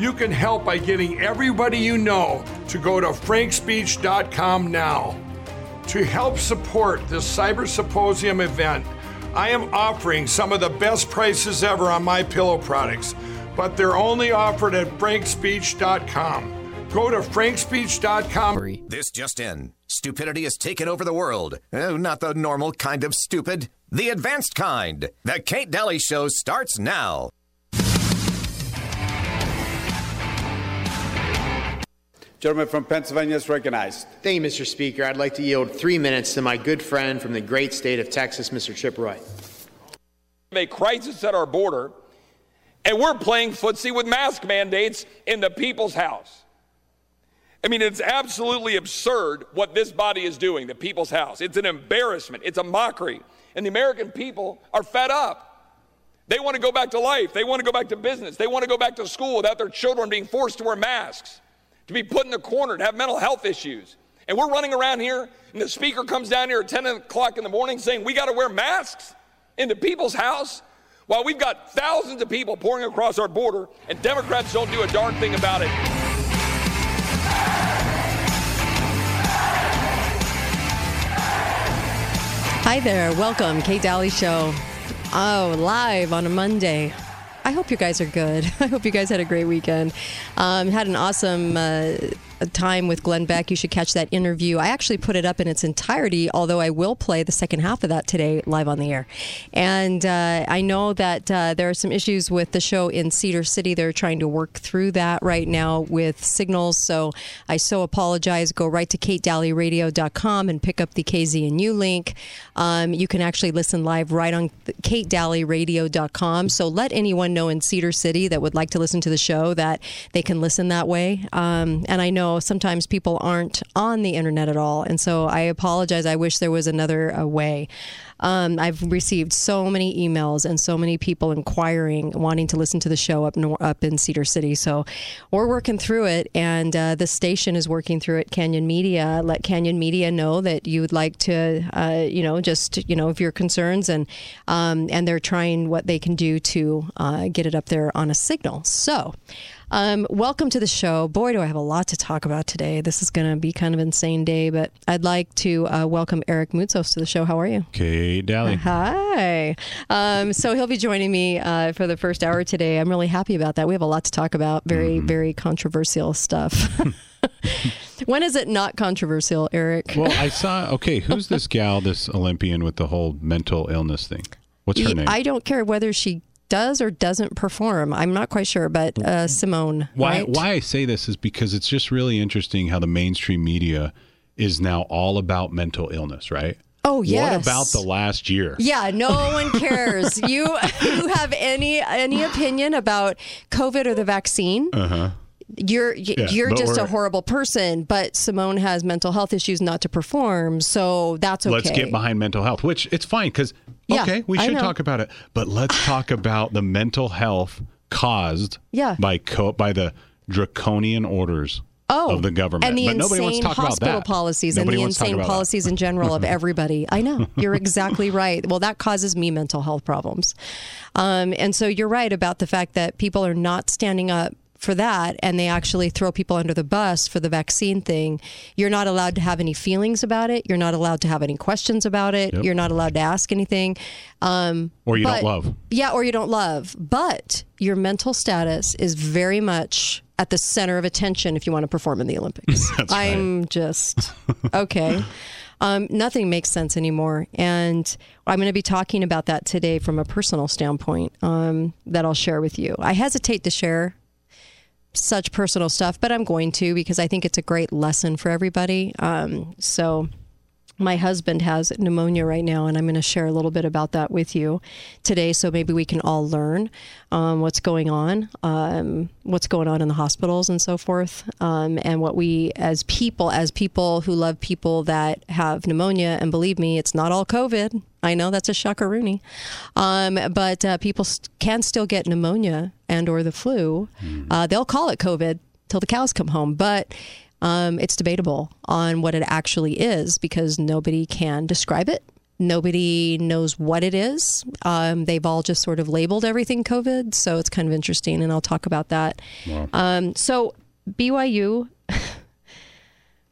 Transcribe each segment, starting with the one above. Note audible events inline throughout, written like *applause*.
You can help by getting everybody you know to go to frankspeech.com now. To help support this Cyber Symposium event, I am offering some of the best prices ever on my pillow products, but they're only offered at frankspeech.com. Go to frankspeech.com. This just in. Stupidity has taken over the world. Oh, not the normal kind of stupid, the advanced kind. The Kate Dalley Show starts now. Gentleman from Pennsylvania is recognized. Thank you, Mr. Speaker. I'd like to yield three minutes to my good friend from the great state of Texas, Mr. Chip Roy. A crisis at our border, and we're playing footsie with mask mandates in the people's house. I mean, it's absolutely absurd what this body is doing, the people's house. It's an embarrassment, it's a mockery. And the American people are fed up. They want to go back to life, they want to go back to business, they want to go back to school without their children being forced to wear masks to be put in the corner, to have mental health issues. And we're running around here, and the speaker comes down here at 10 o'clock in the morning saying we got to wear masks into people's house while we've got thousands of people pouring across our border, and Democrats don't do a darn thing about it. Hi there. Welcome, Kate Dalley Show. Oh, live on a Monday. I hope you guys are good. *laughs* I hope you guys had a great weekend. Um, had an awesome uh, time with Glenn Beck. You should catch that interview. I actually put it up in its entirety, although I will play the second half of that today live on the air. And uh, I know that uh, there are some issues with the show in Cedar City. They're trying to work through that right now with signals. So I so apologize. Go right to katedalleyradio.com and pick up the KZNU link. Um, you can actually listen live right on katedalleyradio.com. So let anyone know in Cedar City that would like to listen to the show that they can listen that way. Um, and I know sometimes people aren't on the internet at all. And so I apologize. I wish there was another uh, way. Um, I've received so many emails and so many people inquiring, wanting to listen to the show up nor- up in Cedar City. So we're working through it, and uh, the station is working through it. Canyon Media, let Canyon Media know that you would like to, uh, you know, just you know, if your concerns, and um, and they're trying what they can do to uh, get it up there on a signal. So. Um, welcome to the show. Boy, do I have a lot to talk about today. This is going to be kind of insane day, but I'd like to uh, welcome Eric Moutsos to the show. How are you? Dalley. Hi. Um, so he'll be joining me uh, for the first hour today. I'm really happy about that. We have a lot to talk about. Very, Mm-hmm. very controversial stuff. *laughs* when is it not controversial, Eric? Well, I saw. Okay, who's this gal, this Olympian with the whole mental illness thing? What's her name? I don't care whether she does or doesn't perform. I'm not quite sure, but uh, Simone. why? right? Why I say this is because it's just really interesting how the mainstream media is now all about mental illness, right? Oh yes. What about the last year? Yeah, no one cares. *laughs* you you have any any opinion about COVID or the vaccine? Uh huh. You're y- you're just a horrible person. But Simone has mental health issues not to perform, so that's okay. Let's get behind mental health, which it's fine because Yeah, okay, we should talk about it, but let's talk about the mental health caused Yeah. by co- by the draconian orders Oh, of the government. and the but insane wants to talk hospital about policies Nobody and the wants to talk insane policies in general of *laughs* everybody. I know *laughs* you're exactly right. Well, that causes me mental health problems, um, and so you're right about the fact that people are not standing up for that and they actually throw people under the bus for the vaccine thing you're not allowed to have any feelings about it you're not allowed to have any questions about it Yep. you're not allowed to ask anything um, Or you but- don't love. yeah, or you don't love. But your mental status is very much at the center of attention if you want to perform in the Olympics. *laughs* I'm just okay. *laughs* Um, nothing makes sense anymore. And I'm going to be talking about that today from a personal standpoint um, that I'll share with you. I hesitate to share such personal stuff, but I'm going to because I think it's a great lesson for everybody. Um, so my husband has pneumonia right now, and I'm going to share a little bit about that with you today. So maybe we can all learn um, what's going on, um, what's going on in the hospitals, and so forth, um, and what we, as people, as people who love people that have pneumonia, and believe me, it's not all COVID. I know that's a shockeroonie, um, but uh, people st- can still get pneumonia and or the flu. Uh, they'll call it COVID till the cows come home, but um, it's debatable on what it actually is because nobody can describe it. Nobody knows what it is. Um, they've all just sort of labeled everything COVID, so it's kind of interesting, and I'll talk about that. Um, so BYU. *laughs*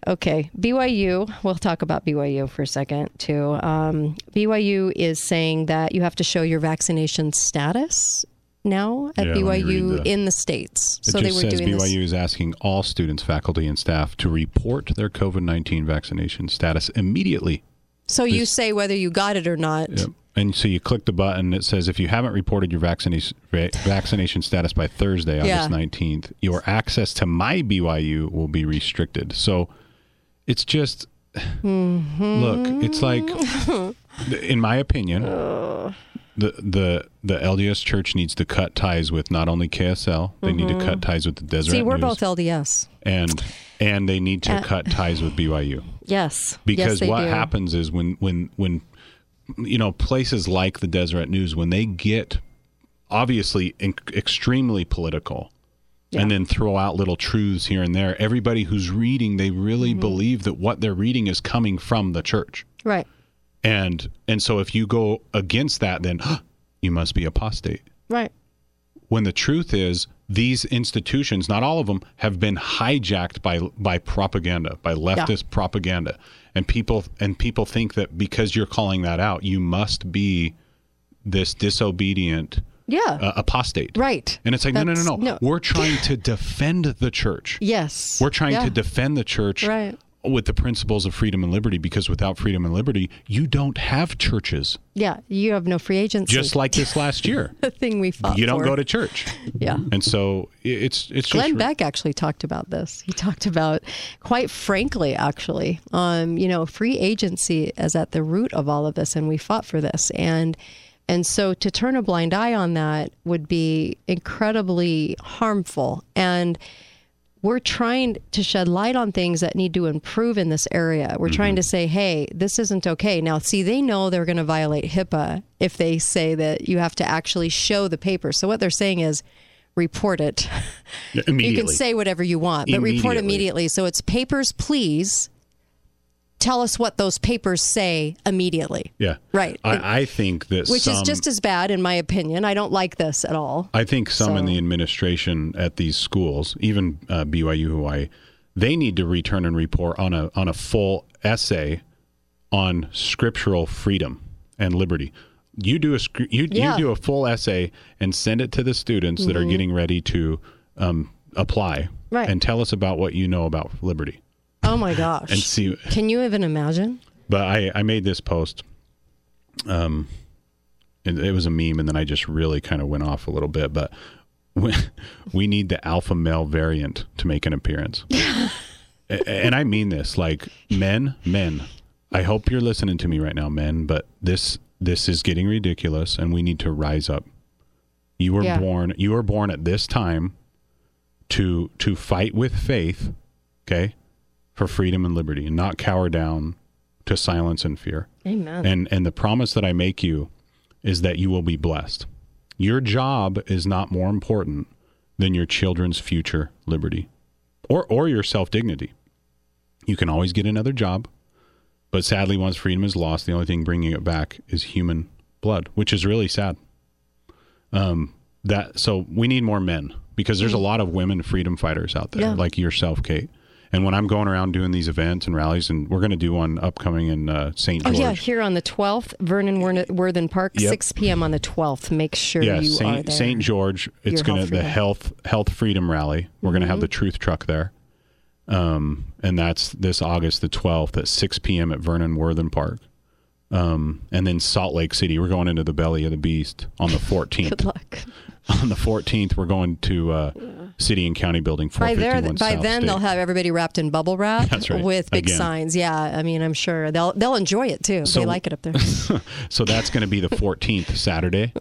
Okay, BYU, we'll talk about BYU for a second too. Um, BYU is saying that you have to show your vaccination status now at Yeah, let me read BYU the- in the States. So they were says doing BYU this. is asking all students, faculty, and staff to report their COVID 19 vaccination status immediately. So you say whether you got it or not. Yep. And so you click the button. It says if you haven't reported your vaccination va- vaccination status by Thursday, August nineteenth, your access to my BYU will be restricted. So it's just Mm-hmm. look. It's like, *laughs* in my opinion, the the the LDS Church needs to cut ties with not only KSL. They need to cut ties with the Deseret Mm-hmm. See, we're News, both LDS. and and they need to Uh, cut ties with BYU Yes. yes, because they what do. happens is when when when you know places like the Deseret News when they get obviously in- extremely political and then throw out little truths here and there everybody who's reading they really Mm-hmm. believe that what they're reading is coming from the church Right. And and so if you go against that then *gasps* you must be apostate Right. when the truth is these institutions not all of them have been hijacked by by propaganda by leftist propaganda and people and people think that because you're calling that out you must be this disobedient Yeah. uh, apostate right. and it's like no no no That's- no we're trying to defend the church *laughs* Yes. we're trying Yeah. to defend the church Right. With the principles of freedom and liberty because without freedom and liberty you don't have churches Yeah. You have no free agency. just like this last year *laughs* the thing we fought you don't for. go to church Yeah. and so it's it's Glenn just Beck actually talked about this. He talked about, quite frankly, actually, um, you know, free agency is at the root of all of this, and we fought for this. And and so to turn a blind eye on that would be incredibly harmful. And we're trying to shed light on things that need to improve in this area. We're mm-hmm. trying to say, hey, this isn't okay. Now, see, they know they're going to violate HIPAA if they say that you have to actually show the paper. So what they're saying is, report it. *laughs* You can say whatever you want, but report Immediately. immediately. So it's papers, please. Tell us what those papers say immediately. Yeah. Right. I, I think that Which some, is just as bad, in my opinion. I don't like this at all. I think some in the administration at these schools, even uh, BYU Hawaii, they need to return and report on a on a full essay on scriptural freedom and liberty. You do a you Yeah. you do a full essay and send it to the students that are getting ready to um, apply, Mm-hmm. Right. and tell us about what you know about liberty. Oh my gosh. And see, Can you even imagine? But I, I made this post. Um, it, it was a meme, and then I just really kind of went off a little bit. But we, *laughs* we need the alpha male variant to make an appearance, *laughs* and I mean this. Like men, men. I hope you're listening to me right now, men. But this this is getting ridiculous, and we need to rise up. You were Yeah. born. You were born at this time to to fight with faith. Okay, for freedom and liberty, and not cower down to silence and fear. Amen. And and the promise that I make you is that you will be blessed. Your job is not more important than your children's future liberty or or your self-dignity. You can always get another job, but sadly once freedom is lost, the only thing bringing it back is human blood, which is really sad. Um that so we need more men because there's a lot of women freedom fighters out there Yeah. like yourself, Kate. And when I'm going around doing these events and rallies, and we're going to do one upcoming in uh, St. Oh yeah, here on the 12th, Vernon Worthen Park, Yep. 6 p.m. on the 12th. Make sure yeah, you are Saint there. Saint George. It's gonna health the health health freedom rally. We're Mm-hmm. have the truth truck there, um, and that's this August the twelfth at six p.m. at Vernon Worthen Park. Um, and then Salt Lake City. We're going into the belly of the beast on the *laughs* fourteenth. Good luck. On the 14th, we're going to uh, City and County Building, By there, by then State. they'll have everybody wrapped in bubble wrap *laughs* right. with big Again. signs. Yeah, I mean, I'm sure they'll they'll enjoy it too. So- they like it up there. *laughs* so that's going to be the 14th Saturday,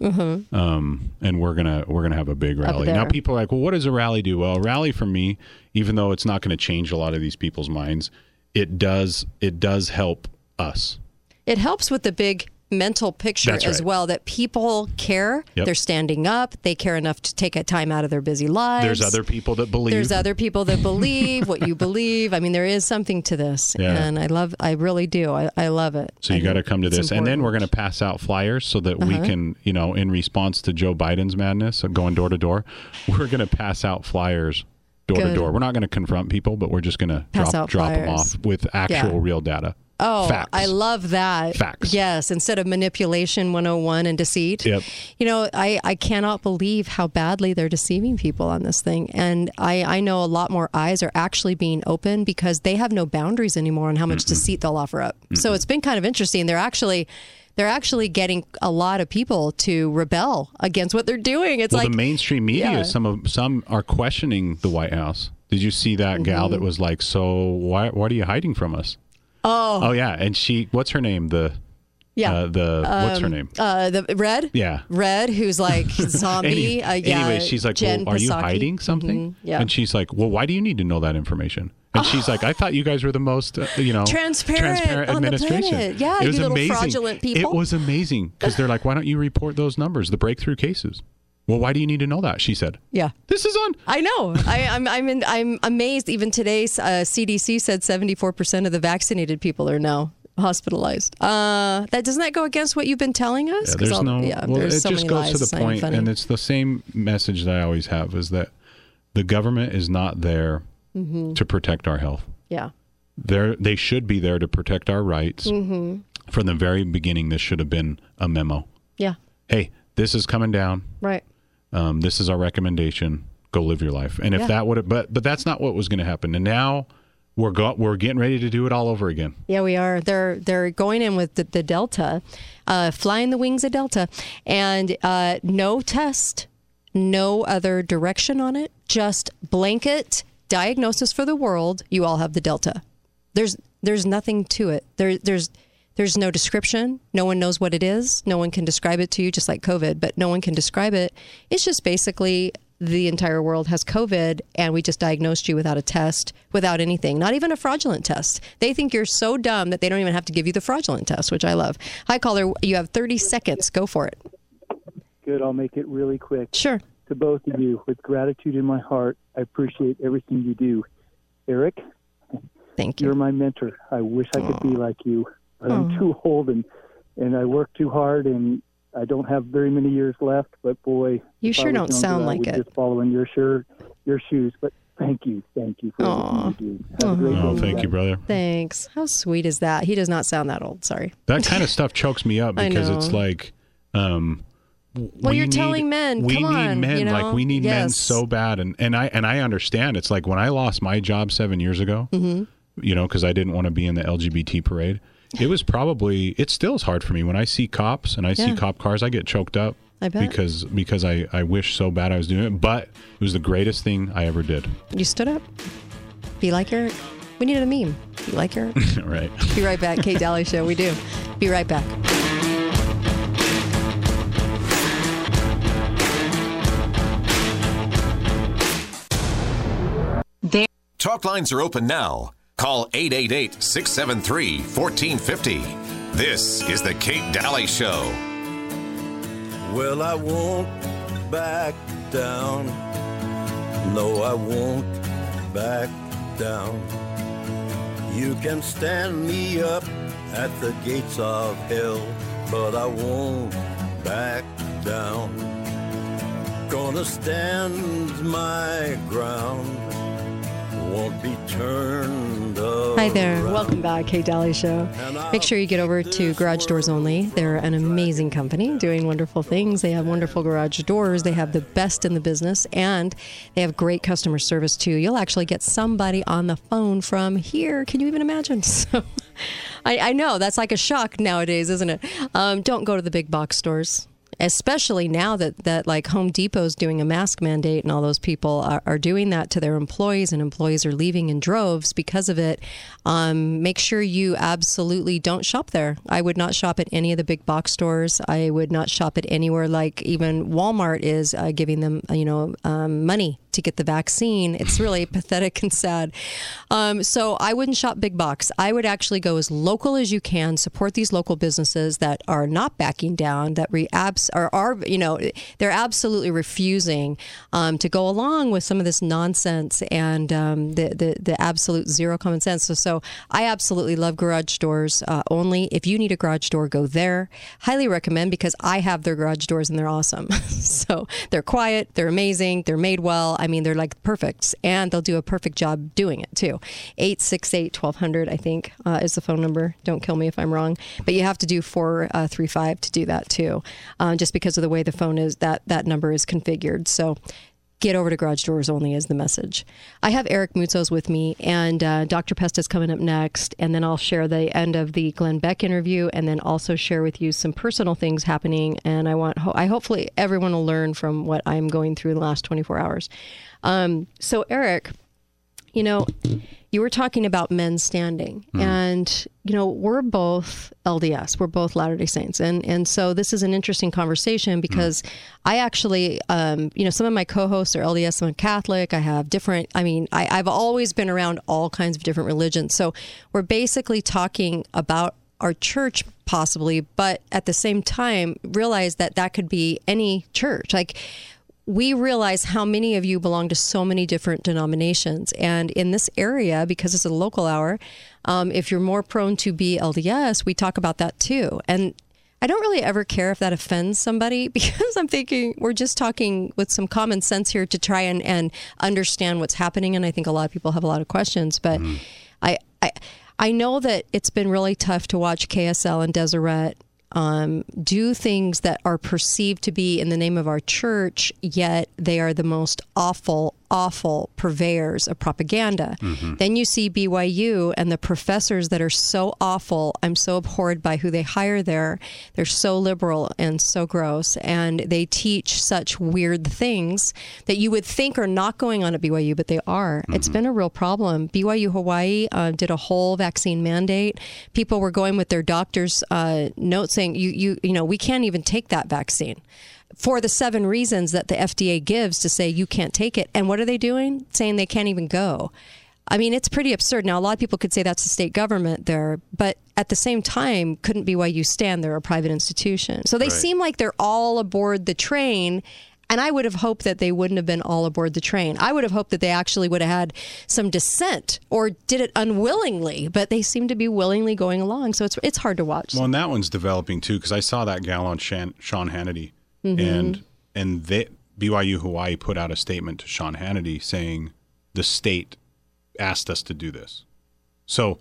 um, and we're gonna we're gonna have a big rally. Now Mm-hmm. people are like, well, what does a rally do? Well, a rally for me, even though it's not going to change a lot of these people's minds, it does it does help us. it helps with the big mental picture as well that people care. Yep. They're standing up. They care enough to take a time out of their busy lives. There's other people that believe. There's other people that believe what you *laughs* believe. I mean, there is something to this, Yeah. and I love. I really do. I, I love it. So you got to come to this, and then we're going to pass out flyers so that we Uh-huh. can, you know, in response to Joe Biden's madness of going door to door, *laughs* we're going to pass out flyers door to door. We're not going to confront people, but we're just going to drop drop them off with actual Yeah. real data. Oh, Facts. I love that. Facts. Yes, instead of manipulation 101 and deceit. Yep. You know, I, I cannot believe how badly they're deceiving people on this thing. And I, I know a lot more eyes are actually being open because they have no boundaries anymore on how much deceit they'll offer up. So it's been kind of interesting. They're actually they're actually getting a lot of people to rebel against what they're doing. It's well, like the mainstream media, Yeah. some of some are questioning the White House. Did you see that gal Mm-hmm. that was like, "So why what are you hiding from us?" Oh. Oh yeah, and she, what's her name? The yeah. uh, the what's her name? Uh, the red, Yeah. red, who's like *laughs* zombie. Any- uh, yeah, anyway, she's like, Jen well, are you hiding something? Mhm, Yeah, And she's like, well, why do you need to know that information? And she's like, I thought you guys were the most, uh, you know, Transparent the administration. Yeah, it was little amazing. fraudulent people. It was amazing because they're like, why don't you report those numbers, the breakthrough cases? Well, why do you need to know that? She said. yeah. This is on. I know. I, I'm I'm in, I'm amazed. Even today's uh, CDC said 74 percent of the vaccinated people are now hospitalized. Uh, that doesn't that go against what you've been telling us? Yeah, there's all- no. Yeah, well, there's it so just many goes lies. to the It's not even point, and it's the same message that I always have: is that the government is not there Mm-hmm. to protect our health. yeah. They're, they should be there to protect our rights. Mm-hmm. From the very beginning, this should have been a memo. Yeah. Hey, this is coming down. Right. Um, this is our recommendation. Go live your life. And if Yeah. that would have, but but that's not what was going to happen. And now we're go, we're getting ready to do it all over again. Yeah, we are. They're they're going in with the, the Delta, uh, flying the wings of Delta, and uh, no test, no other direction on it. Just blanket diagnosis for the world. You all have the Delta. There's there's nothing to it. There there's there's no description. No one knows what it is. No one can describe it to you, just like COVID. But no one can describe it. It's just basically the entire world has COVID, and we just diagnosed you without a test, without anything, not even a fraudulent test. They think you're so dumb that they don't even have to give you the fraudulent test, which I love. Hi, caller. You have 30 seconds. Go for it. Good. I'll make it really quick. Sure. To both of you, with gratitude in my heart, I appreciate everything you do. Eric, Thank you. you're my mentor. I wish I could be like you, but I'm too old and and I work too hard and I don't have very many years left. But boy, You sure don't younger, sound like it. Just following your sure your shoes. But thank you, thank you for Aw. everything you do. Have a great Oh, day, thank you, brother. Thanks. How sweet is that? He does not sound that old. Sorry. That kind of *laughs* stuff chokes me up because it's like, um, Well, we you're need- telling men, We come need on, men. you know? Like we need men so bad, and and I and I understand. It's like when I lost my job seven years ago. Mm-hmm. You know, because I didn't want to be in the LGBT parade. It was probably. It still is hard for me when I see cops and I see cop cars. I get choked up. I bet. because because I I wish so bad I was doing it, but it was the greatest thing I ever did. You stood up. Be like Eric. We needed a meme. Be like Eric. *laughs* right. Be right back. Kate Dalley Show. We do. Be right back. Talk lines are open now. Call 888 673 1450. This is The Kate Dalley Show. Well, I won't back down. No, I won't back down. You can stand me up at the gates of hell, but I won't back down. Gonna stand my ground. Won't be turned Hi there. Welcome back, Kate Dalley Show. Make sure you get over to Garage Doors Only. They're an amazing company doing wonderful things. They have wonderful garage doors. They have the best in the business, and they have great customer service too. You'll actually get somebody on the phone from here. Can you even imagine? *laughs* So, I, I know that's like a shock nowadays, isn't it? Um, don't go to the big box stores. Especially now that, that like Home Depot's doing a mask mandate and all those people are, are doing that to their employees and employees are leaving in droves because of it. Um, make sure you absolutely don't shop there. I would not shop at any of the big box stores. I would not shop at anywhere like even Walmart is uh, giving them, you know, um, money to get the vaccine. It's really *laughs* pathetic and sad. Um, so I wouldn't shop big box. I would actually go as local as you can, support these local businesses that are not backing down, that re- abs- are, are, you know, they're absolutely refusing um, to go along with some of this nonsense and um, the, the, the absolute zero common sense. So, so I absolutely love garage doors uh, only. If you need a garage door, go there. Highly recommend because I have their garage doors and they're awesome. *laughs* so they're quiet, they're amazing, they're made well. I mean, they're like perfect, and they'll do a perfect job doing it too. 868 1200, I think, uh, is the phone number. Don't kill me if I'm wrong. But you have to do 435 to do that too, uh, just because of the way the phone is, that, that number is configured. So get over to garage doors only is the message. I have Eric Moutsos with me, and uh, Dr. Pest is coming up next, and then I'll share the end of the Glenn Beck interview, and then also share with you some personal things happening. And I want, I hopefully everyone will learn from what I'm going through in the last 24 hours. Um, so Eric, you know, you were talking about men standing, Mm. and you know we're both LDS, we're both Latter Day Saints, and and so this is an interesting conversation because I actually, um, you know, some of my co-hosts are LDS, I'm Catholic. I have different. I mean, I, I've always been around all kinds of different religions, so we're basically talking about our church possibly, but at the same time realize that that could be any church, like we realize how many of you belong to so many different denominations. And in this area, because it's a local hour, um, if you're more prone to be LDS, we talk about that too. And I don't really ever care if that offends somebody *laughs* because I'm thinking we're just talking with some common sense here to try and, and understand what's happening. And I think a lot of people have a lot of questions, but I, I, I know that it's been really tough to watch KSL and Deseret um, do things that are perceived to be in the name of our church, yet they are the most awful, awful purveyors of propaganda. Then you see BYU and the professors that are so awful. I'm so abhorred by who they hire there. They're so liberal and so gross, and they teach such weird things that you would think are not going on at BYU, but they are. It's been a real problem. BYU Hawaii uh, did a whole vaccine mandate. People were going with their doctor's uh, note saying, "You, you, you know, we can't even take that vaccine." For the seven reasons that the FDA gives to say you can't take it. And what are they doing? Saying they can't even go. I mean, it's pretty absurd. Now, a lot of people could say that's the state government there, but at the same time, couldn't be why you stand? They're a private institution. So they Right. seem like they're all aboard the train. And I would have hoped that they wouldn't have been all aboard the train. I would have hoped that they actually would have had some dissent or did it unwillingly, but they seem to be willingly going along. So it's it's hard to watch. Well, and that one's developing too because I saw that gal on Shan, Sean Hannity, Mhm. and and they, BYU Hawaii put out a statement to Sean Hannity saying the state asked us to do this. So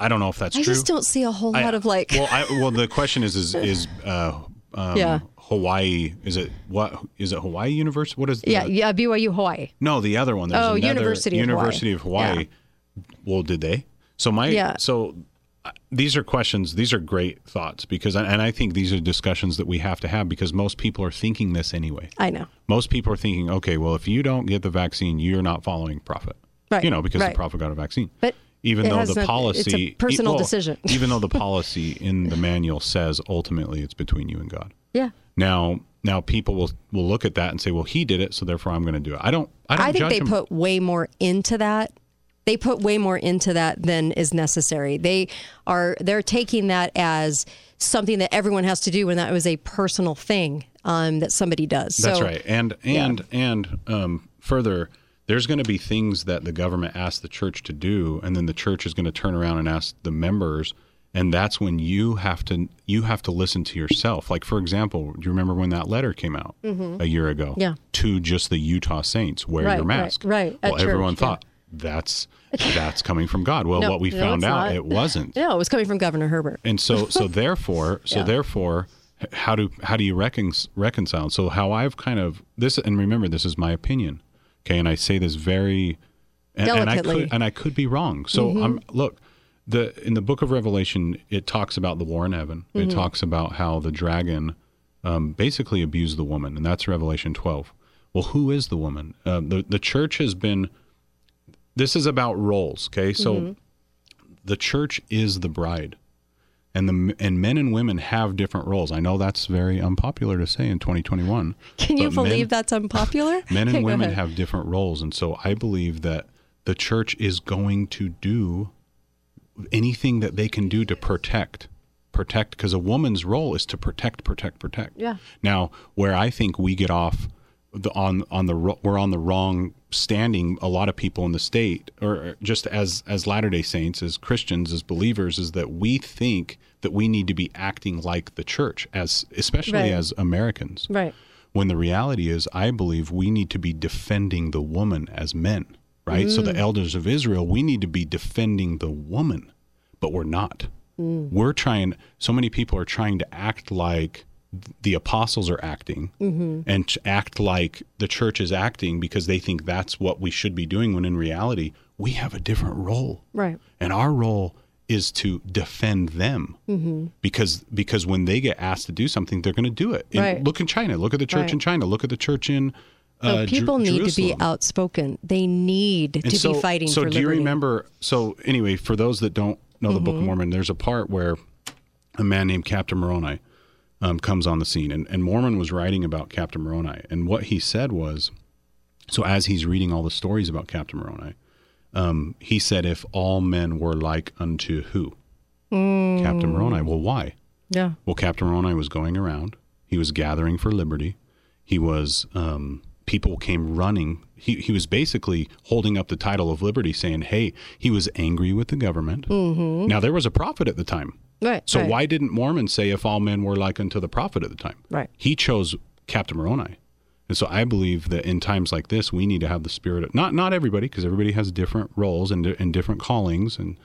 I don't know if that's I true. I just don't see a whole I- lot of like. well, I, well, the question is is is *laughs* uh, um, Yeah. Hawaii? Is it what is it Hawaii University? What is the, yeah, yeah, BYU Hawaii. No, the other one. There's Oh, another University of University Hawaii. of Hawaii. Well, did they? So my Yeah. so these are questions. These are great thoughts because, and I think these are discussions that we have to have because most people are thinking this anyway. I know. Most people are thinking, okay, well, if you don't get the vaccine, you're not following prophet. Right, You know, because right. the prophet got a vaccine. But even though the not- policy, it's a personal well, decision. *laughs* even though the *laughs* policy in the manual says ultimately it's between you and God. Yeah. Now, now people will will look at that and say, well, he did it, so therefore I'm going to do it. I don't. I don't I think they him. put way more into that. They put way more into that than is necessary. They are they're taking that as something that everyone has to do when that was a personal thing um, that somebody does. That's so, right. And and and um, further, there's going to be things that the government asks the church to do, and then the church is going to turn around and ask the members, and that's when you have to you have to listen to yourself. Like for example, do you remember when that letter came out Mhm. a year ago? Yeah. To just the Utah Saints, wear Right, your mask. right, at Well, everyone church, yeah. That's that's coming from God. Well, No, what we no, found out, not. it wasn't. No, it was coming from Governor Herbert. And so, so *laughs* therefore, so Yeah. therefore, how do how do you recon, reconcile? So how I've kind of this, and remember, this is my opinion, okay, and I say this very, and, and I Delicately. could and I could be wrong. So Mhm. I'm look, the in the book of Revelation, it talks about the war in heaven. It Mhm. talks about how the dragon um, basically abused the woman, and that's Revelation 12. Well, who is the woman? Uh, the the church has been. This is about roles, okay? So, Mm-hmm. the church is the bride, and the and men and women have different roles. I know that's very unpopular to say in 2021. Can you but men- believe that's unpopular? *laughs* men and women have different roles and so i believe that the church is going to do anything that they can do to protect protect because a woman's role is to protect protect protect Yeah. now where i think we get off the on on the we're on the wrong standing a lot of people in the state or just as as latter-day saints as christians as believers is that we think that we need to be acting like the church as especially Right. as americans Right. when the reality is i believe we need to be defending the woman as men right so Mm. the elders of israel we need to be defending the woman but we're not Mm. we're trying so many people are trying to act like the apostles are acting Mm-hmm. and act like the church is acting because they think that's what we should be doing when in reality we have a different role Right. and our role is to defend them Mm-hmm. because because when they get asked to do something they're going to do it And Right. look in china look at the church Right. in china look at the church in uh, people Jer- need to be outspoken. They need And to so, be fighting so do you remember so anyway for those that don't know the book of Mhm. mormon there's a part where a man named captain moroni um, comes on the scene and, and mormon was writing about captain moroni and what he said was so as he's reading all the stories about captain moroni um, he said if all men were like unto who Mm. captain moroni well why Yeah. well, Captain Moroni was going around. He was gathering for liberty. He was um, people came running. He he was basically holding up the title of liberty, saying, "Hey, he was angry with the government." Mm-hmm. Now there was a prophet at the time, Right. so right. why didn't Mormon say, "If all men were like unto the prophet" at the time? Right. He chose Captain Moroni, and so I believe that in times like this, we need to have the spirit. Of, not not everybody, because everybody has different roles and and different callings, and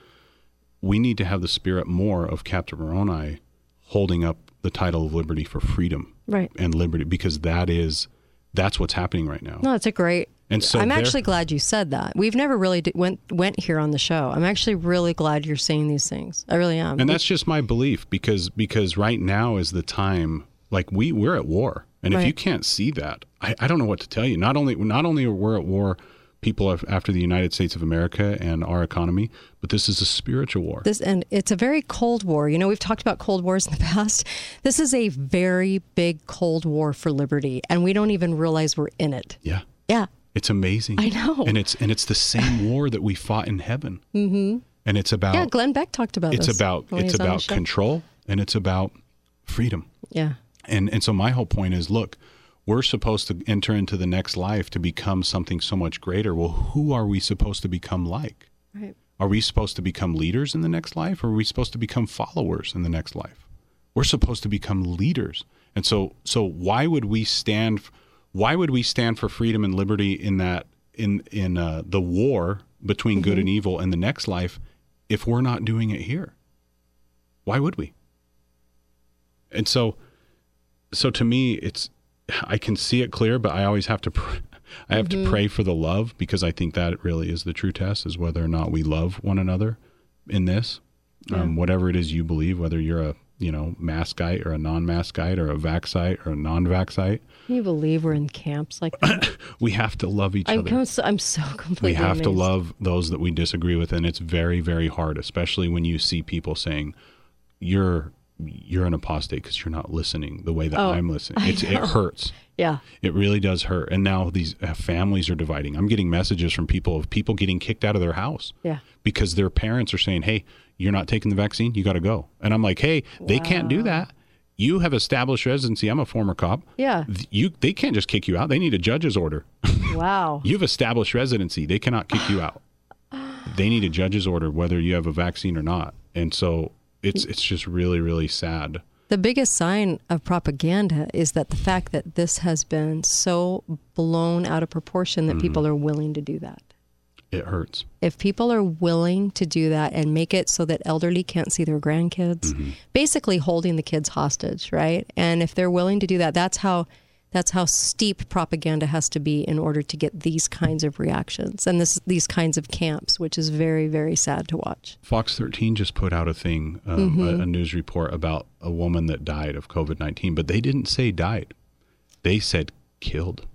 we need to have the spirit more of Captain Moroni holding up the title of liberty for freedom Right. and liberty because that is that's what's happening right now. No, it's a great. And so I'm actually glad you said that. We've never really d- went went here on the show. I'm actually really glad you're saying these things. I really am. And that's just my belief because because right now is the time like we we're at war. And if you can't see that, I, I don't know what to tell you. Not only not only are we at war people af- after the United States of America and our economy, but this is a spiritual war. this and it's a very cold war. You know, we've talked about cold wars in the *laughs* past. This is a very big cold war for liberty, and we don't even realize we're in it. yeah. Yeah. It's amazing. I know. And it's and it's the same *laughs* war that we fought in heaven. Mm-hmm. And it's about Yeah, Glenn Beck talked about it's this about it's was on the about control and it's about freedom. Yeah. And and so my whole point is look, we're supposed to enter into the next life to become something so much greater. Well, who are we supposed to become like? Right. Are we supposed to become leaders in the next life or are we supposed to become followers in the next life? We're supposed to become leaders. And so so why would we stand why would we stand for freedom and liberty in that in in uh, the war between good and evil in the next life if we're not doing it here? Why would we? And so so to me it's I can see it clear, but I always have to pr- I have to pray for the love because I think that really is the true test is whether or not we love one another in this. Um, whatever it is you believe, whether you're a you know maskite or a non-maskite or a vaxite or a non-vaxite, Can you believe we're in camps like that? *coughs* we have to love each I'm, other. so, I'm so completely we have to love those that we disagree with and it's very very hard especially when you see people saying you're you're an apostate because you're not listening the way that Oh, i'm listening it's, it hurts *laughs* Yeah. it really does hurt and now these uh, families are dividing i'm getting messages from people of people getting kicked out of their house Yeah. because their parents are saying hey you're not taking the vaccine you got to go and i'm like hey they can't do that you have established residency i'm a former cop Yeah. You they can't just kick you out they need a judge's order *laughs* Wow. You've established residency. They cannot kick you out. *sighs* They need a judge's order whether you have a vaccine or not. And so it's it's just really really sad. The biggest sign of propaganda is that the fact that this has been so blown out of proportion that Mm-hmm. people are willing to do that. It hurts. If people are willing to do that and make it so that elderly can't see their grandkids, Mm-hmm. basically holding the kids hostage, right? And if they're willing to do that, that's how That's how steep propaganda has to be in order to get these kinds of reactions and this these kinds of camps, which is very very sad to watch. Fox 13 just put out a thing, um, Mhm. a, a news report about a woman that died of COVID 19, but they didn't say died. They said killed.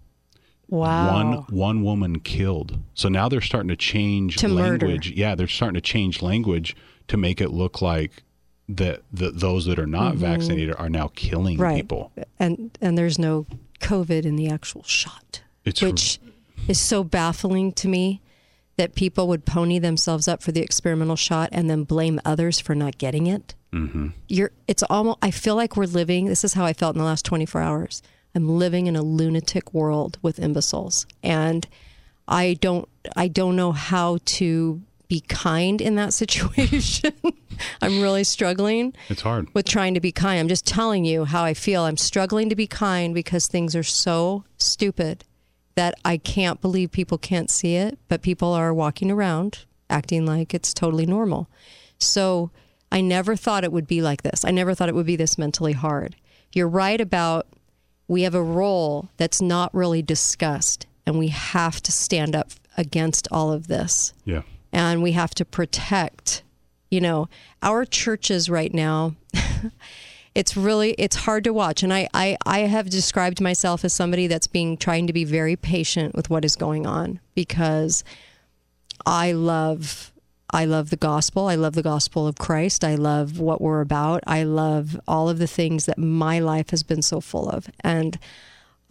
Wow. One one woman killed. So now they're starting to change To murder. language. Yeah, they're starting to change language to make it look like that the, those that are not Mhm. vaccinated are now killing right. people. And and there's no COVID in the actual shot, It's which is so baffling to me that people would pony themselves up for the experimental shot and then blame others for not getting it. Mm-hmm. You're it's almost I feel like we're living this is how I felt in the last 24 hours. I'm living in a lunatic world with imbeciles and I don't I don't know how to be kind in that *laughs* situation. I'm really struggling It's hard. with trying to be kind. I'm just telling you how I feel. I'm struggling to be kind because things are so stupid that I can't believe people can't see it, but people are walking around acting like it's totally normal. So I never thought it would be like this. I never thought it would be this mentally hard. You're right about we have a role that's not really discussed, and we have to stand up against all of this Yeah. and we have to protect you know our churches right now *laughs* it's really it's hard to watch and I, I i have described myself as somebody that's being trying to be very patient with what is going on because i love i love the gospel i love the gospel of christ i love what we're about i love all of the things that my life has been so full of and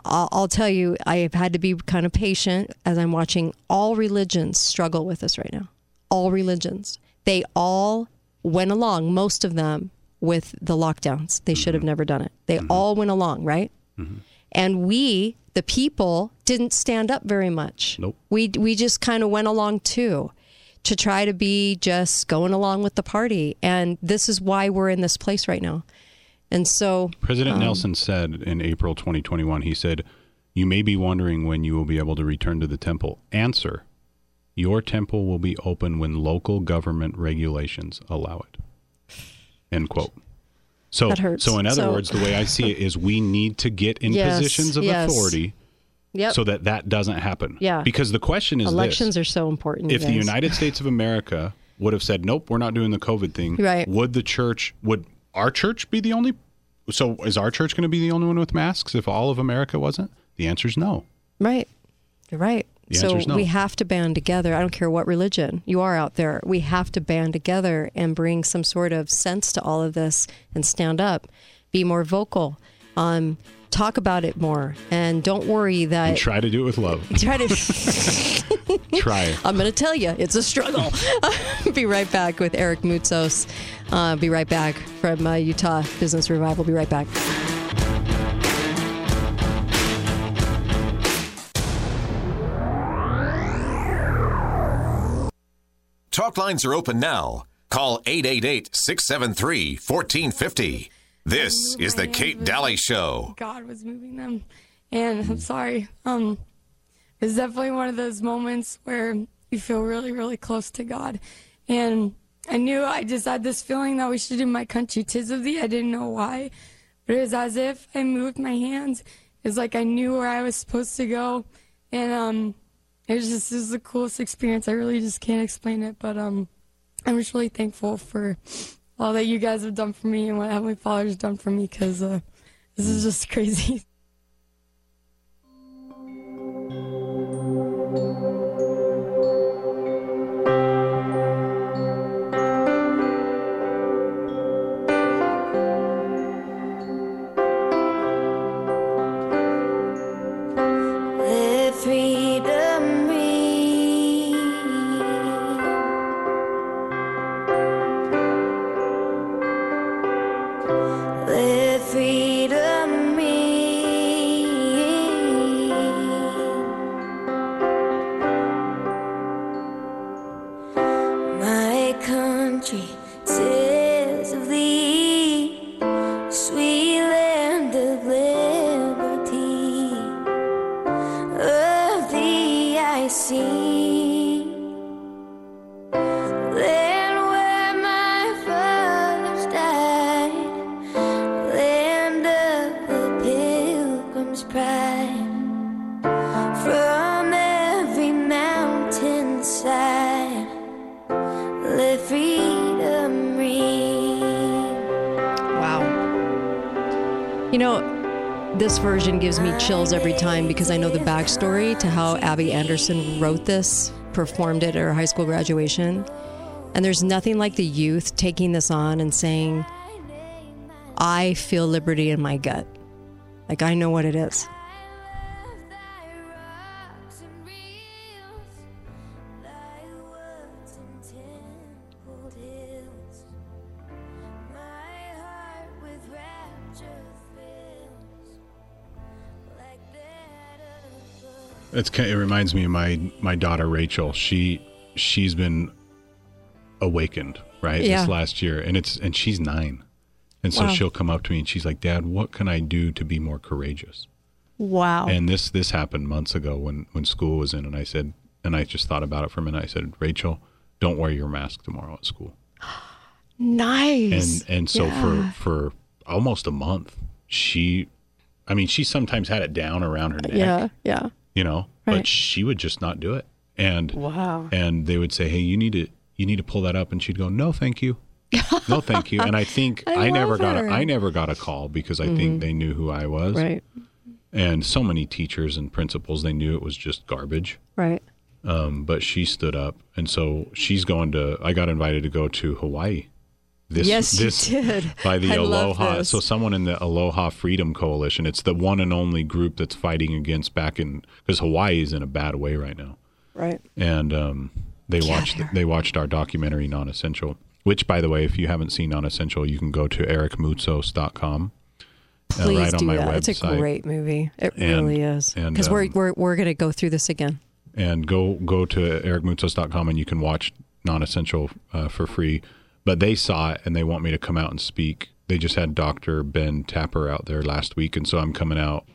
I'll, I'll tell you, I have had to be kind of patient as I'm watching all religions struggle with this right now. All religions. They all went along, most of them, with the lockdowns. They should have mm-hmm. never done it. They mm-hmm. all went along, right? Mm-hmm. And we, the people, didn't stand up very much. Nope. We, we just kind of went along too to try to be just going along with the party. And this is why we're in this place right now. And so President um, Nelson said in April 2021, he said, You may be wondering when you will be able to return to the temple. Answer Your temple will be open when local government regulations allow it. End quote. So, That hurts. so in other So- words, the way I see it is we need to get in *laughs* Yes, positions of yes. authority Yep. so that that doesn't happen. Yeah. Because the question is Elections this. are so important. if the guys. United States of America would have said, "Nope, we're not doing the COVID thing," Right. would the church would our church be the only? So is our church going to be the only one with masks if all of America wasn't? The answer is no. Right. You're right. The so no. we have to band together. I don't care what religion you are out there. We have to band together and bring some sort of sense to all of this and stand up, be more vocal, um, talk about it more, and don't worry that And try to do it with love. *laughs* try to. *laughs* try it. I'm going to tell you, it's a struggle. *laughs* be right back with Eric Moutsos. Uh, be right back from uh, Utah Business Revival. Be right back. Talk lines are open now. Call 888 673 1450. This is the Kate Dalley Show. God was moving them. And I'm sorry. Um, it's definitely one of those moments where you feel really, really close to God. And I knew I just had this feeling that we should do my country tis of thee. I didn't know why, but it was as if I moved my hands. It's like I knew where I was supposed to go. And um, it was just it was the coolest experience. I really just can't explain it, but um, I'm just really thankful for all that you guys have done for me and what Heavenly Father has done for me because uh, this is just crazy. *laughs* this version gives me chills every time because I know the backstory to how Abby Anderson wrote this, performed it at her high school graduation. And there's nothing like the youth taking this on and saying, I feel liberty in my gut. Like, I know what it is. It's ki- it reminds me of my my daughter Rachel. She she's been awakened right Yeah. this last year, and it's and she's nine, and so Wow. she'll come up to me and she's like, "Dad, what can I do to be more courageous?" Wow. And this this happened months ago when when school was in, and I said, and I just thought about it for a minute. I said, Rachel, don't wear your mask tomorrow at school. *gasps* nice. And and so Yeah. for for almost a month, she, I mean, she sometimes had it down around her neck. Yeah, yeah. You know Right. but she would just not do it and Wow. and they would say hey you need to you need to pull that up and she'd go no thank you *laughs* no thank you and i think I i, never love got her. a, i never got a call because i Mhm. think they knew who i was Right, and so many teachers and principals they knew it was just garbage right. um, but she stood up and so she's going to i got invited to go to hawaii this Yes, you this did. *laughs* by the I aloha so someone in the aloha freedom coalition it's the one and only group that's fighting against back in because hawaii is in a bad way right now Right. and um, they watched they watched our documentary non-essential which by the way if you haven't seen non-essential you can go to ericmoutsos.com uh, Please right on do my that. website It's a great movie. It And- really is. and, Because we're, um, we're, we're going to go through this again. and go go to ericmoutsos.com and you can watch non-essential uh, for free but they saw it and they want me to come out and speak they just had dr ben tapper out there last week and so i'm coming out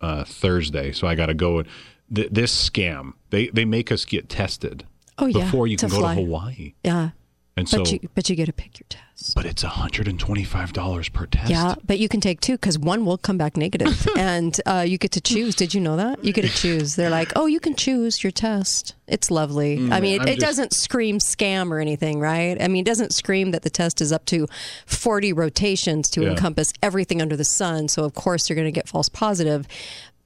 uh, thursday so i got to go and th- this scam they they make us get tested Oh, yeah. before you can go fly. to hawaii Yeah. And but so you but you get to pick your test. but it's $125 per test Yeah, but you can take two because one will come back negative, *laughs* and uh, you get to choose. Did you know that you get to choose? They're like, oh, you can choose your test. It's lovely. Mm, I mean, it, I'm it just- doesn't scream scam or anything, right? I mean, it doesn't scream that the test is up to forty rotations to Yeah. encompass everything under the sun. So of course you're going to get false positive.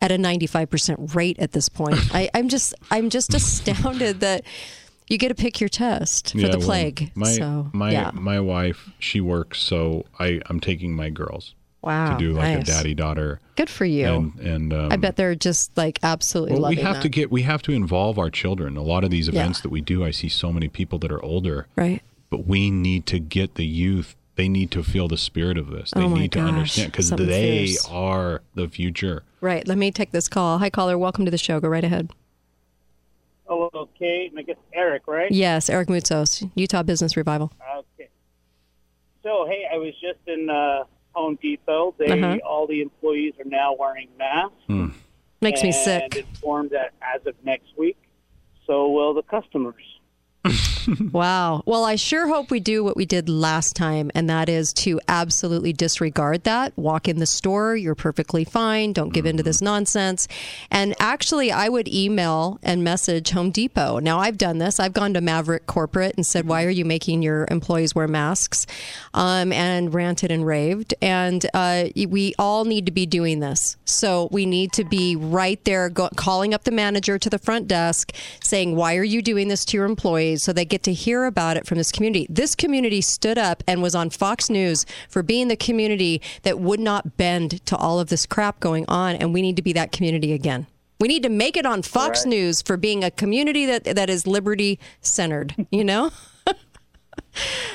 At a 95% rate at this point, *laughs* I, I'm just I'm just astounded that you get to pick your test for Yeah, the well, plague. my so my yeah. my wife she works so i i'm taking my girls Wow, to do like nice. a daddy daughter Good for you. and and um, I bet they're just like absolutely well, we have that. to get we have to involve our children a lot of these Yeah. events that we do i see so many people that are older right. but we need to get the youth they need to feel the spirit of this they Oh need to understand because they fierce. are the future Right. Let me take this call. Hi, caller. Welcome to the show. Go right ahead. Hello, Kate. And I guess Eric, right? Yes, Eric Moutsos, Utah Business Revival. Okay. So, hey, I was just in uh, Home Depot. They Uh-huh. all the employees are now wearing masks. Makes me sick. and sick. informed that as of next week, so will the customers. *laughs* Wow. Well, I sure hope we do what we did last time, and that is to absolutely disregard that. Walk in the store, you're perfectly fine. Don't give in to this nonsense. And actually, I would email and message Home Depot. Now, I've done this. I've gone to Maverik Corporate and said, Why are you making your employees wear masks? Um, and ranted and raved. And uh, we all need to be doing this. So we need to be right there, go- calling up the manager to the front desk, saying, Why are you doing this to your employees? So they get to hear about it from this community. This community stood up and was on Fox News for being the community that would not bend to all of this crap going on. And we need to be that community again. We need to make it on Fox Correct. News for being a community that, that is liberty centered, you know? *laughs*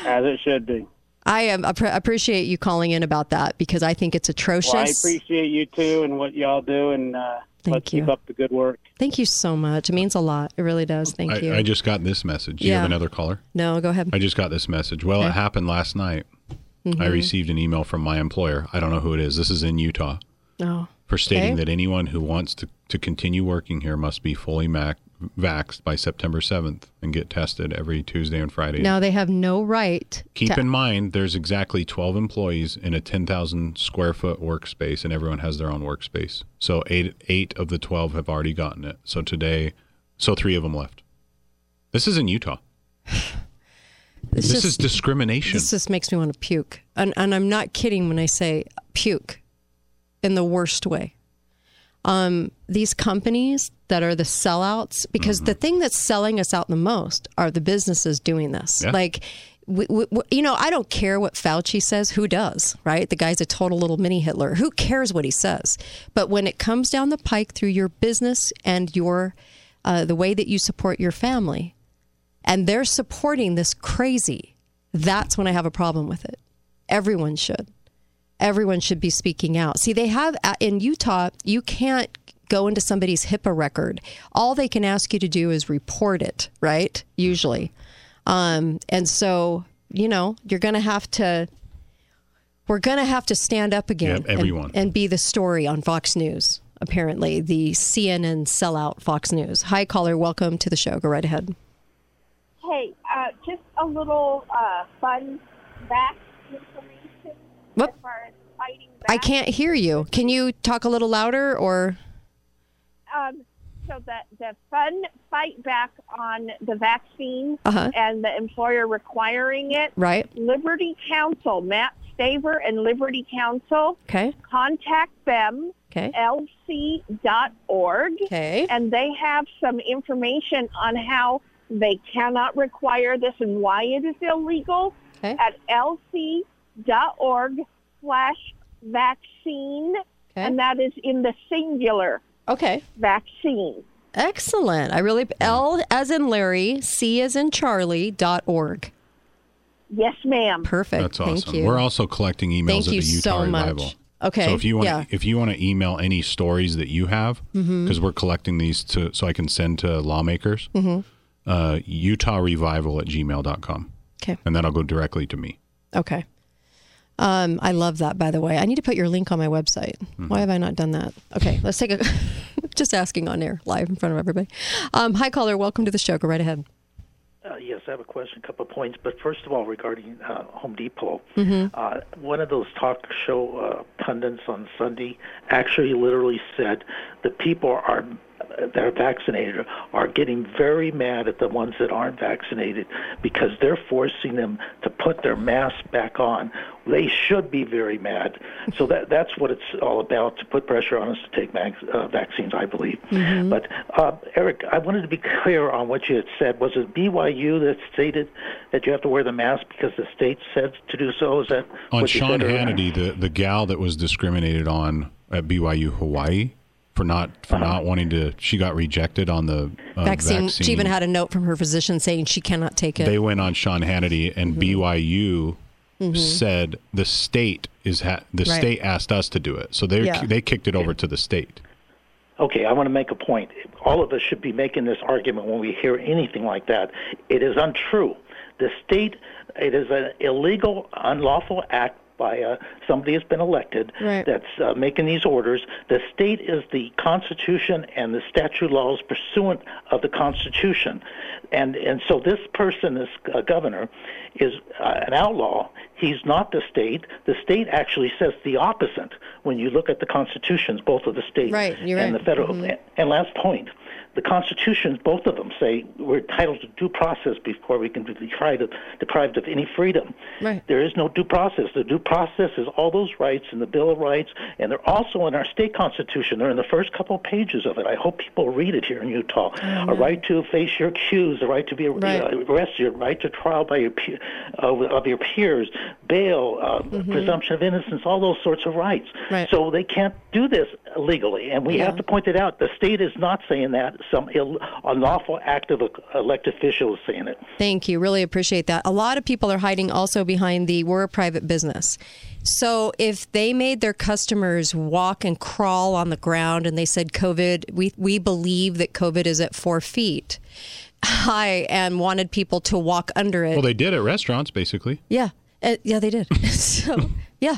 As it should be. I um, appre- appreciate you calling in about that because I think it's atrocious. Well, I appreciate you too and what y'all do, and uh, let's you. keep up the good work. Thank you so much. It means a lot. It really does. Thank I, you. I just got this message. Do you have another caller? no, go ahead. I just got this message. Well, Okay. it happened last night. I Mhm. received an email from my employer. I don't know who it is. This is in Utah. Oh. For stating Okay. that anyone who wants to, to continue working here must be fully mac- vaxxed by September 7th and get tested every Tuesday and Friday. Now they have no right. Keep to, in mind, there's exactly 12 employees in a 10,000 square foot workspace, and everyone has their own workspace. So eight eight of the 12 have already gotten it. So today, so three of them left. This is in Utah. *sighs* This just- is discrimination. This just makes me want to puke, and and I'm not kidding when I say puke. in the worst way. Um, these companies that are the sellouts, because the thing that's selling us out the most are the businesses doing this. Yeah. Like, we, we, we- you know, I don't care what Fauci says. Who does, right? The guy's a total little mini Hitler. Who cares what he says? But when it comes down the pike through your business and your uh, the way that you support your family, and they're supporting this crazy, that's when I have a problem with it. Everyone should. Everyone should be speaking out. See, they have uh, in Utah, you can't go into somebody's HIPAA record. All they can ask you to do is report it, right? Usually. Um, and so, you know, you're going to have to, we're going to have to stand up again Yep, everyone. And, and be the story on Fox News, apparently, the CNN sellout Fox News. Hi, caller. Welcome to the show. Go right ahead. Hey, uh, just a little uh, fun back information What? as far as fighting back. I can't hear you. Can you talk a little louder or? Um, so the the fun fight back on the vaccine Uh-huh. and the employer requiring it. Right. Liberty Counsel, Matt Staver and Liberty Counsel. Okay. Contact them. Okay. LC.org. Okay. And they have some information on how they cannot require this and why it is illegal Okay. at lc.org slash vaccine. Okay. And that is in the singular. Okay. Vaccine. Excellent. I really L as in Larry, C as in Charlie dot org. Yes, ma'am. Perfect. That's awesome. Thank you. We're also collecting emails Thank at you the Utah so much. Revival. Okay, So if you want, yeah. if you want to email any stories that you have, because we're collecting these to so I can send to lawmakers, Mhm. uh, Utah Revival at gmail.com. Okay. And that'll go directly to me. Okay. Um, I love that, by the way. I need to put your link on my website. Mm-hmm. Why have I not done that? Okay, let's take a. *laughs* just asking on air, live in front of everybody. Um, hi, caller. Welcome to the show. Go right ahead. Uh, yes, I have a question, a couple of points. But first of all, regarding uh, Home Depot, Mhm. uh, one of those talk show uh, pundits on Sunday actually literally said the people are that are vaccinated are getting very mad at the ones that aren't vaccinated because they're forcing them to put their mask back on. They should be very mad. So that that's what it's all about to put pressure on us to take vac- uh, vaccines, I believe. Mhm. But uh, Eric, I wanted to be clear on what you had said. Was it BYU that stated that you have to wear the mask because the state said to do so? Is that On what you Sean said, Hannity, the, the gal that was discriminated on at BYU Hawaii for not for not wanting to, she got rejected on the uh, vaccine. vaccine. She even had a note from her physician saying she cannot take it. They went on Sean Hannity, and BYU Mhm. said the state is ha- the Right. state asked us to do it, so they Yeah. they kicked it over to the state. Okay, I want to make a point. All of us should be making this argument when we hear anything like that. It is untrue. The state, it is an illegal, unlawful act by uh, somebody who's been elected Right. that's uh, making these orders. The state is the Constitution and the statute laws pursuant of the Constitution, and and so this person, this uh, governor, is uh, an outlaw. He's not the state. The state actually says the opposite when you look at the constitutions, both of the state Right, and right. the federal. Mhm. And last point, the constitutions, both of them say we're entitled to due process before we can be deprived of, deprived of any freedom. Right. There is no due process. The due process is all those rights in the Bill of Rights, and they're also in our state constitution. They're in the first couple of pages of it. I hope people read it here in Utah. A right to face your accused, a right to be Right. uh, arrested, your right to trial by your pe- uh, of your peers, bail, uh, Mhm. presumption of innocence, all those sorts of rights. Right. So they can't do this legally, and we Yeah. have to point it out. The state is not saying that. Some Ill- unlawful act of an elected official is saying it. Thank you. Really appreciate that. A lot of people are hiding also behind the we're a private business. So if they made their customers walk and crawl on the ground and they said COVID, we we believe that COVID is at four feet high and wanted people to walk under it. Well, they did at restaurants, basically. Yeah. Uh, yeah, they did. *laughs* so, yeah,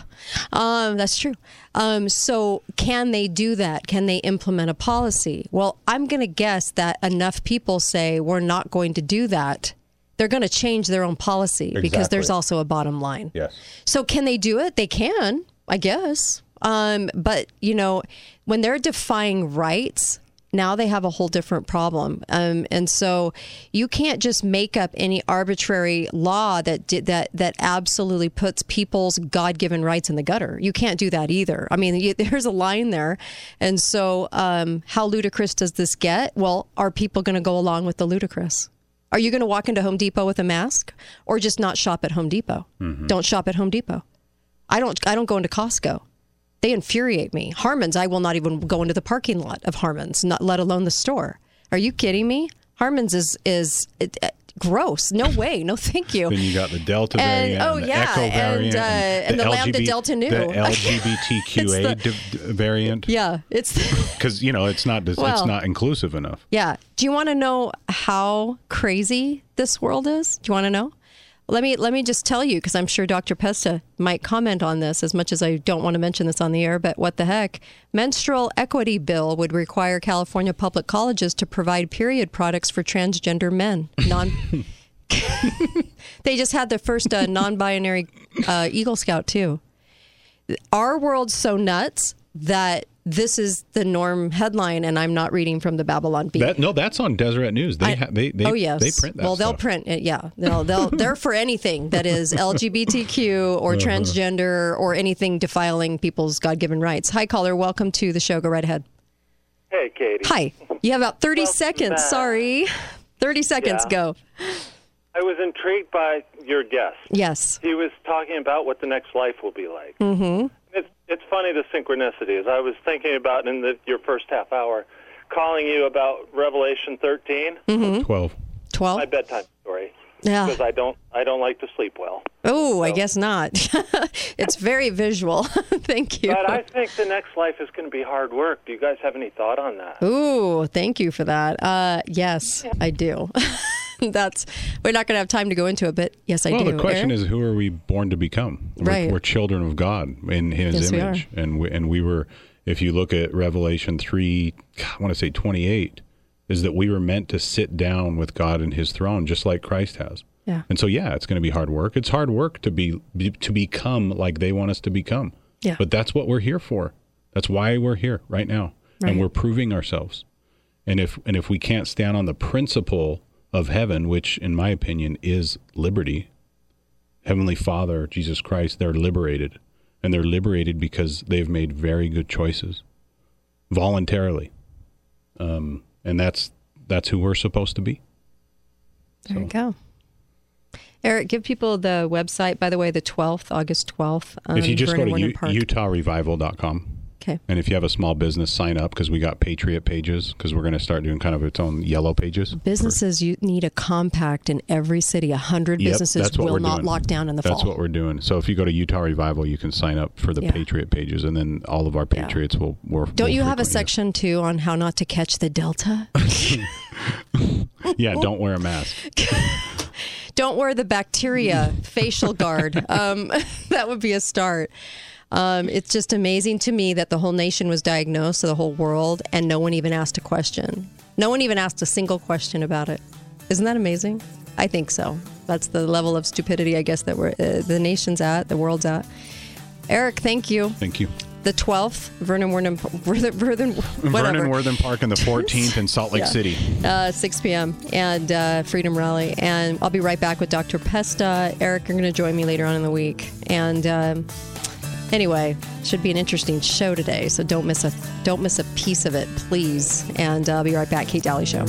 um, that's true. Um, so, can they do that? Can they implement a policy? Well, I'm going to guess that enough people say we're not going to do that. They're going to change their own policy because there's also a bottom line. Yes. So, can they do it? They can, I guess. Um, but, you know, when they're defying rights, now they have a whole different problem. Um, and so you can't just make up any arbitrary law that that that absolutely puts people's God-given rights in the gutter. You can't do that either. I mean, you, *laughs* there's a line there. And so, um, how ludicrous does this get? Well, are people going to go along with the ludicrous? Are you going to walk into Home Depot with a mask, or just not shop at Home Depot? Don't shop at Home Depot. I don't. I don't go into Costco. They infuriate me. Harmon's, I will not even go into the parking lot of Harmon's, not let alone the store. Are you kidding me? Harmon's is is it, uh, gross. No way. No, thank you. Then you got the Delta And- variant, oh, and the yeah, Echo and, variant, uh, and the Lambda Delta Nu. the *laughs* LGBTQA the- d- variant. Yeah, it's because *laughs* you know it's not it's Well- not inclusive enough. yeah. Do you want to know how crazy this world is? Do you want to know? Let me let me just tell you because I'm sure Dr. Pesta might comment on this as much as I don't want to mention this on the air. But what the heck? Menstrual equity bill would require California public colleges to provide period products for transgender men. Non. *laughs* they just had the first uh, non-binary uh, Eagle Scout too. Our world's so nuts that this is the norm headline, and I'm not reading from the Babylon Bee. That no, that's on Deseret News. They I- ha- they they oh yes. they print that. well, they'll stuff. print it. Yeah, they'll they'll *laughs* they're for anything that is LGBTQ or Uh-huh. transgender or anything defiling people's God-given rights. Hi, caller. Welcome to the show. Go right ahead. Hey, Katie. Hi. You have about 30 seconds. back. Sorry. 30 seconds. Yeah. Go. I was intrigued by your guest. Yes. He was talking about what the next life will be like. Mm-hmm. It's it's funny the synchronicities. I was thinking about in the, your first half hour, calling you about Revelation 13, Mm-hmm. Twelve. 12. my bedtime story, Yeah. because I don't I don't like to sleep well. Oh, I guess not. *laughs* it's very visual. *laughs* Thank you. But I think the next life is going to be hard work. Do you guys have any thought on that? Ooh, thank you for that. Uh, yes, I do. *laughs* *laughs* That's we're not going to have time to go into it, but yes, I well, do. Well, the question is, who are we born to become? We're, Right. we're children of God in His Yes, we image, and we, and we were. If you look at Revelation three, I want to say twenty eight, is that we were meant to sit down with God in His throne, just like Christ has. Yeah. And so, yeah, it's going to be hard work. It's hard work to be, be to become like they want us to become. Yeah. But that's what we're here for. That's why we're here right now, Right. and we're proving ourselves. And if and if we can't stand on the principle of heaven, which in my opinion is liberty, Heavenly Father, Jesus Christ, they're liberated. And they're liberated because they've made very good choices voluntarily. Um, and that's that's who we're supposed to be. There you go. Eric, give people the website. By the way, the twelfth, August twelfth. Um, if you just Vernon go to U- utahrevival.com. Okay. And if you have a small business, sign up because we got Patriot pages because we're going to start doing kind of its own yellow pages. Businesses you need a compact in every city. A hundred Yep, businesses will not doing. lock down in the That's fall. That's what we're doing. So if you go to Utah Revival, you can sign up for the Yeah. Patriot pages, and then all of our Patriots will. will Don't will you have a section too on how not to catch the Delta? *laughs* Yeah, don't wear a mask. *laughs* Don't wear the bacteria facial guard. *laughs* Um, that would be a start. Um, it's just amazing to me that the whole nation was diagnosed, so the whole world, and no one even asked a question. No one even asked a single question about it. Isn't that amazing? I think so. That's the level of stupidity, I guess, that we're, uh, the nation's at, the world's at. Eric, thank you. Thank you. The 12th, Vernon Warden, *laughs* Vernon, Vernon, whatever. Vernon Worthen Park and the 14th in Salt Lake Yeah. City. Uh, 6 p.m. and uh, Freedom Rally. And I'll be right back with Dr. Pesta. Eric, you're going to join me later on in the week. And um, anyway, should be an interesting show today. So don't miss a don't miss a piece of it, please. And I'll be right back. Kate Dalley Show.